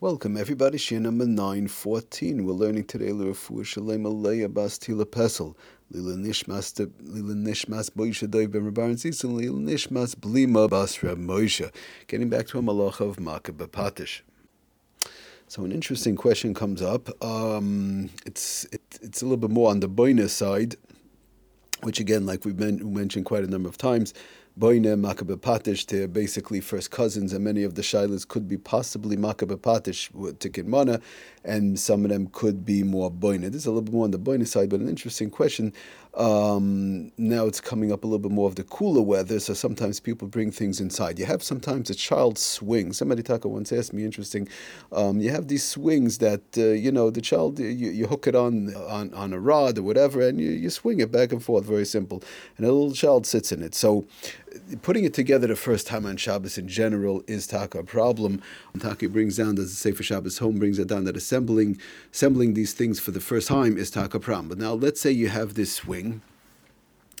Welcome everybody, Shiur number 914. We're learning today L'Refuah Shalem Aleya Bas Tila Pesel. Lila Nishmas Lila Nishmas Boisha Dov Ben Rabban Zitzin Lila Nishmas Blima Bas Moshe. Getting back to a malach of Makah Bepatish. So an interesting question comes up. Um, it's it, it's a little bit more on the boina side, which again, like we've men- mentioned quite a number of times, Boine, Makabe Patish, they're basically first cousins, and many of the Shilas could be possibly Makabe Patish to Mana, and some of them could be more Boine. This is a little bit more on the Boine side, but an interesting question. Um, now it's coming up a little bit more of the cooler weather, so sometimes people bring things inside. You have sometimes a child swing. Somebody Taka once asked me, interesting. Um, you have these swings that uh, you know the child you, you hook it on, on on a rod or whatever, and you, you swing it back and forth. Very simple, and a little child sits in it. So putting it together the first time on Shabbos in general is taka a problem. Taka brings down the Sefer Shabbos home brings it down that assembling assembling these things for the first time is taka problem. But now let's say you have this swing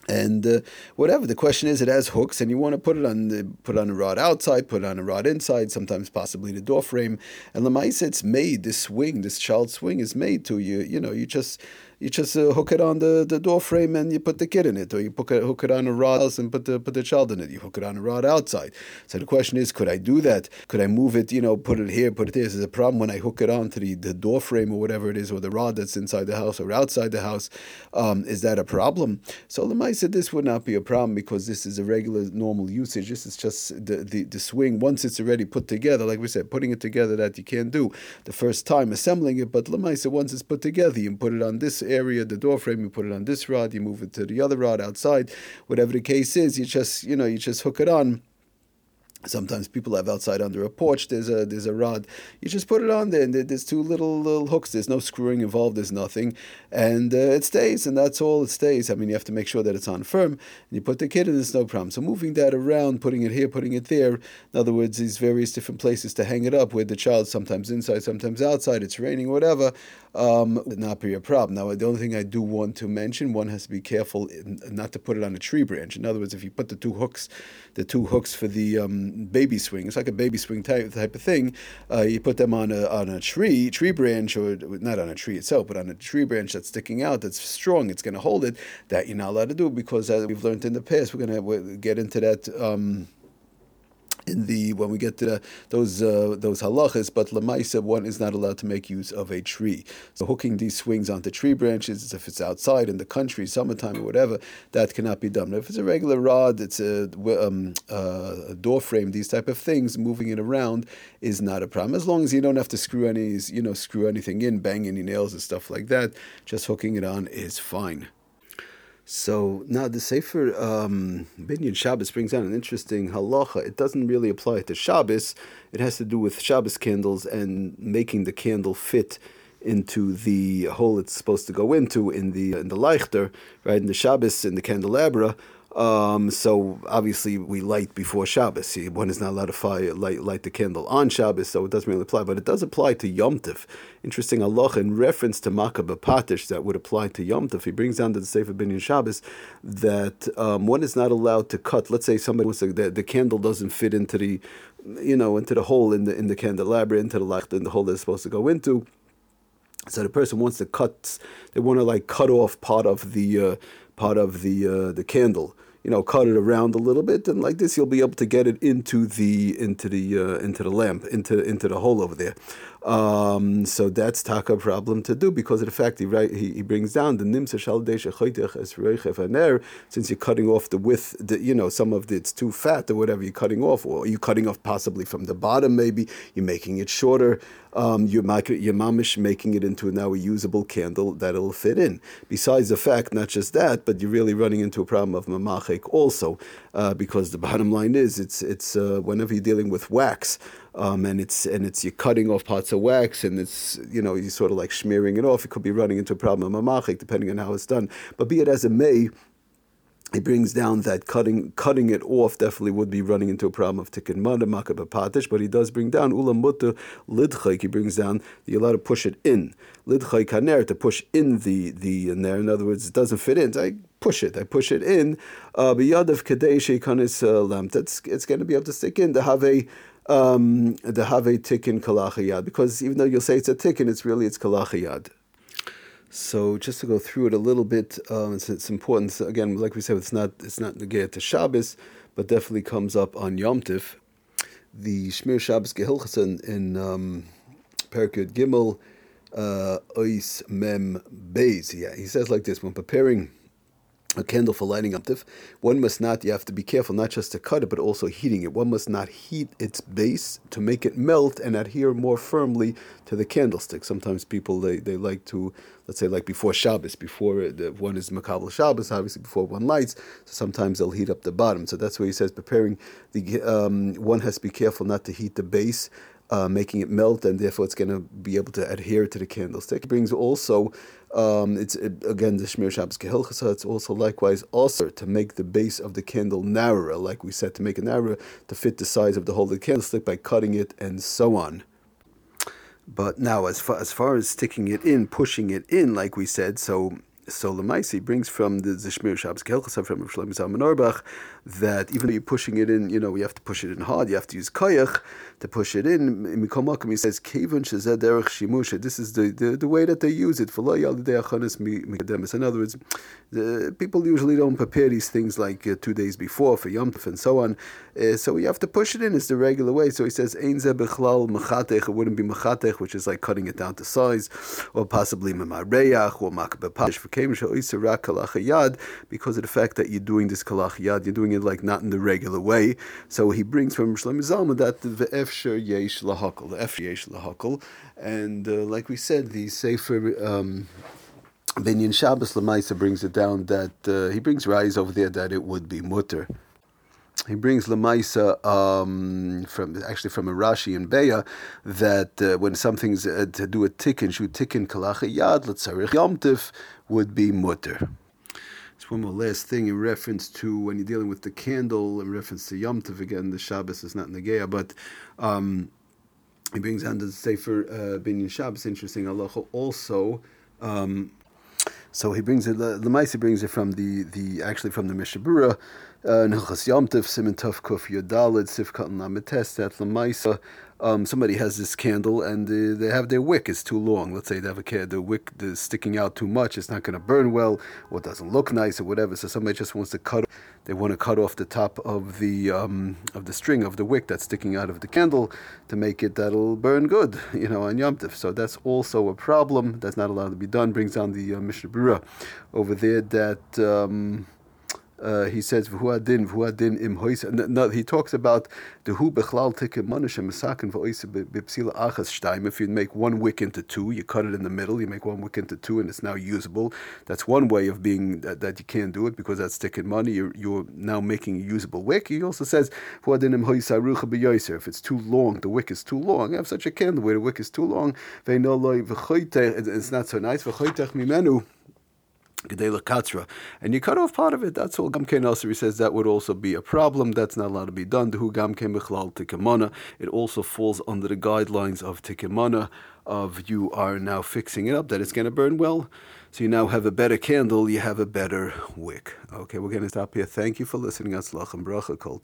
and uh, whatever the question is, it has hooks, and you want to put it on the, put on a rod outside, put on a rod inside, sometimes possibly the door frame. And the mice, it's made. This swing, this child swing, is made to you. You know, you just you just uh, hook it on the, the door frame and you put the kid in it, or you hook it on a rod else and put the put the child in it. You hook it on a rod outside. So the question is, could I do that? Could I move it? You know, put it here, put it there. Is a problem when I hook it onto the, the door frame or whatever it is, or the rod that's inside the house or outside the house? Um, is that a problem? So Lemai said this would not be a problem because this is a regular normal usage. This is just the, the the swing once it's already put together. Like we said, putting it together that you can't do the first time assembling it, but Lemai said once it's put together, you can put it on this area, the door frame, you put it on this rod, you move it to the other rod outside, whatever the case is, you just you know you just hook it on Sometimes people have outside under a porch. There's a there's a rod. You just put it on there, and there's two little little hooks. There's no screwing involved. There's nothing, and uh, it stays, and that's all it stays. I mean, you have to make sure that it's on firm. And you put the kid in, there's no problem. So moving that around, putting it here, putting it there. In other words, these various different places to hang it up, with the child sometimes inside, sometimes outside. It's raining, whatever. Um, would not be a problem. Now, the only thing I do want to mention, one has to be careful not to put it on a tree branch. In other words, if you put the two hooks, the two hooks for the um, baby swing, it's like a baby swing type type of thing. Uh, you put them on a on a tree tree branch, or not on a tree itself, but on a tree branch that's sticking out, that's strong, it's going to hold it. That you're not allowed to do because, as we've learned in the past, we're going to get into that. Um, in the when we get to the, those uh, those halachas, but lemaisa one is not allowed to make use of a tree. So hooking these swings onto tree branches, if it's outside in the country, summertime or whatever, that cannot be done. If it's a regular rod, it's a, um, uh, a door frame, these type of things, moving it around is not a problem as long as you don't have to screw any you know screw anything in, bang any nails and stuff like that. Just hooking it on is fine. So now the Sefer um, Binyan Shabbos brings out an interesting halacha. It doesn't really apply to Shabbos. It has to do with Shabbos candles and making the candle fit into the hole it's supposed to go into in the in the leichter, right? In the Shabbos in the candelabra. Um, so obviously we light before Shabbos. One is not allowed to fire, light, light the candle on Shabbos, so it doesn't really apply. But it does apply to Yom Tif. Interesting Allah in reference to Makah Patish that would apply to Yom Tif. He brings down to the Sefer Binyan Shabbos that um, one is not allowed to cut. Let's say somebody wants to, the, the candle doesn't fit into the, you know, into the hole in the in the candelabra, into the light, in the hole that's supposed to go into. So the person wants to cut. They want to like cut off part of the. Uh, part of the uh, the candle. You know, cut it around a little bit, and like this, you'll be able to get it into the into the uh, into the lamp, into into the hole over there. Um, so that's taka problem to do because of the fact he right, he, he brings down the nimsa since you're cutting off the width, the, you know, some of the, it's too fat or whatever you're cutting off, or you're cutting off possibly from the bottom, maybe you're making it shorter. Um, you're, you're mamish making it into now a usable candle that'll fit in. Besides the fact, not just that, but you're really running into a problem of mamachik also, uh, because the bottom line is it's it's uh, whenever you're dealing with wax um, and it's and it's you're cutting off parts of wax, and it's you know you're sort of like smearing it off. It could be running into a problem of mamachik, depending on how it's done. But be it as it may, he brings down that cutting cutting it off definitely would be running into a problem of tikkun manda makabapatish, but he does bring down ulam mutta lidchayk. He brings down you're allowed to push it in lidchay kaner to push in the the in there. In other words, it doesn't fit in. Push it. I push it in. Uh, Biyadav kadesh kanis uh, lamp. That's it's going to be able to stick in. To have a um, the have tikkun kalachayad, because even though you'll say it's a tikkun, it's really it's kalachayad. So just to go through it a little bit, um, it's, it's, important. So again, like we said, it's not it's not negate to Shabbos, but definitely comes up on Yom Tiv. The Shmir Shabbos Gehilchas in, in um, Perkut Gimel uh, Ois Mem Beis. Yeah, he says like this when preparing a candle for lighting up. One must not, you have to be careful not just to cut it, but also heating it. One must not heat its base to make it melt and adhere more firmly to the candlestick. Sometimes people, they, they like to, let's say like before Shabbos, before the, one is Makabal Shabbos, obviously before one lights, so sometimes they'll heat up the bottom. So that's why he says preparing, the um, one has to be careful not to heat the base uh, making it melt, and therefore it's going to be able to adhere to the candlestick. It brings also, um, it's it, again the Shmir Shabbos Kehilchasa. It's also likewise also to make the base of the candle narrower, like we said, to make it narrower to fit the size of the whole of the candlestick by cutting it and so on. But now, as far as far as sticking it in, pushing it in, like we said, so so Lamaisi brings from the Zishmir Shabbos Kelchasa from Shlomo Zalman that even though you're pushing it in, you know, you have to push it in hard, you have to use koyach to push it in. Mikomakim, he says, Kevon Shazed Derech Shimusha. This is the, the, the way that they use it. In other words, the, people usually don't prepare these things like uh, two days before for Yom Tov and so on. Uh, so you have to push it in. It's the regular way. So he says, Ein Ze Bechlal Mechatech. It wouldn't be Mechatech, which is like cutting it down to size, or possibly Memareach, or Makbepash because of the fact that you're doing this kalach yad, you're doing it like not in the regular way. So he brings from Shlomo Zalman that the efsher yesh lahakol, the efsher yesh lahakol, and uh, like we said, the sefer. Um, Binyan Shabbos Lamaisa brings it down that uh, he brings rise over there that it would be mutter he brings Lamaisa um, from actually from a Rashi and Beya that uh, when something's uh, to do a tikkun, should tikkun kalacha yad letzarich yomtiv would be mutter. It's one more last thing in reference to when you're dealing with the candle, in reference to yomtiv again. The Shabbos is not in the negeya, but. Um, he brings down the Sefer uh, Binyan Shabbos, interesting Allah also. Um, so he brings it. The, brings it from the, the actually from the Mishnah Berurah Um, somebody has this candle and uh, they have their wick is too long. Let's say they have a care, the wick is sticking out too much. It's not going to burn well, or doesn't look nice, or whatever. So somebody just wants to cut. They want to cut off the top of the um, of the string of the wick that's sticking out of the candle to make it that'll burn good, you know, on Yom So that's also a problem. That's not allowed to be done. Brings on the uh, Mishnah Berurah over there that. Um, uh, he says v'huadin v'huadin im. No, he talks about the hu bechlal tikkun manush misakin v'oisa b'psila achas shtaim. If you make one wick into two, you cut it in the middle. You make one wick into two, and it's now usable. That's one way of being that, that you can't do it because that's tikkun money. You're, you're now making a usable wick. He also says v'huadin im hoisa rucha b'yoiser. If it's too long, the wick is too long. I have such a candle where the wick is too long. It's not so nice. V'choitech mimenu. And you cut off part of it, that's all. Gamkein also, says that would also be a problem. That's not allowed to be done. It also falls under the guidelines of tikimana, of you are now fixing it up, that it's going to burn well. So you now have a better candle, you have a better wick. Okay, we're going to stop here. Thank you for listening. Atzlach and bracha, kol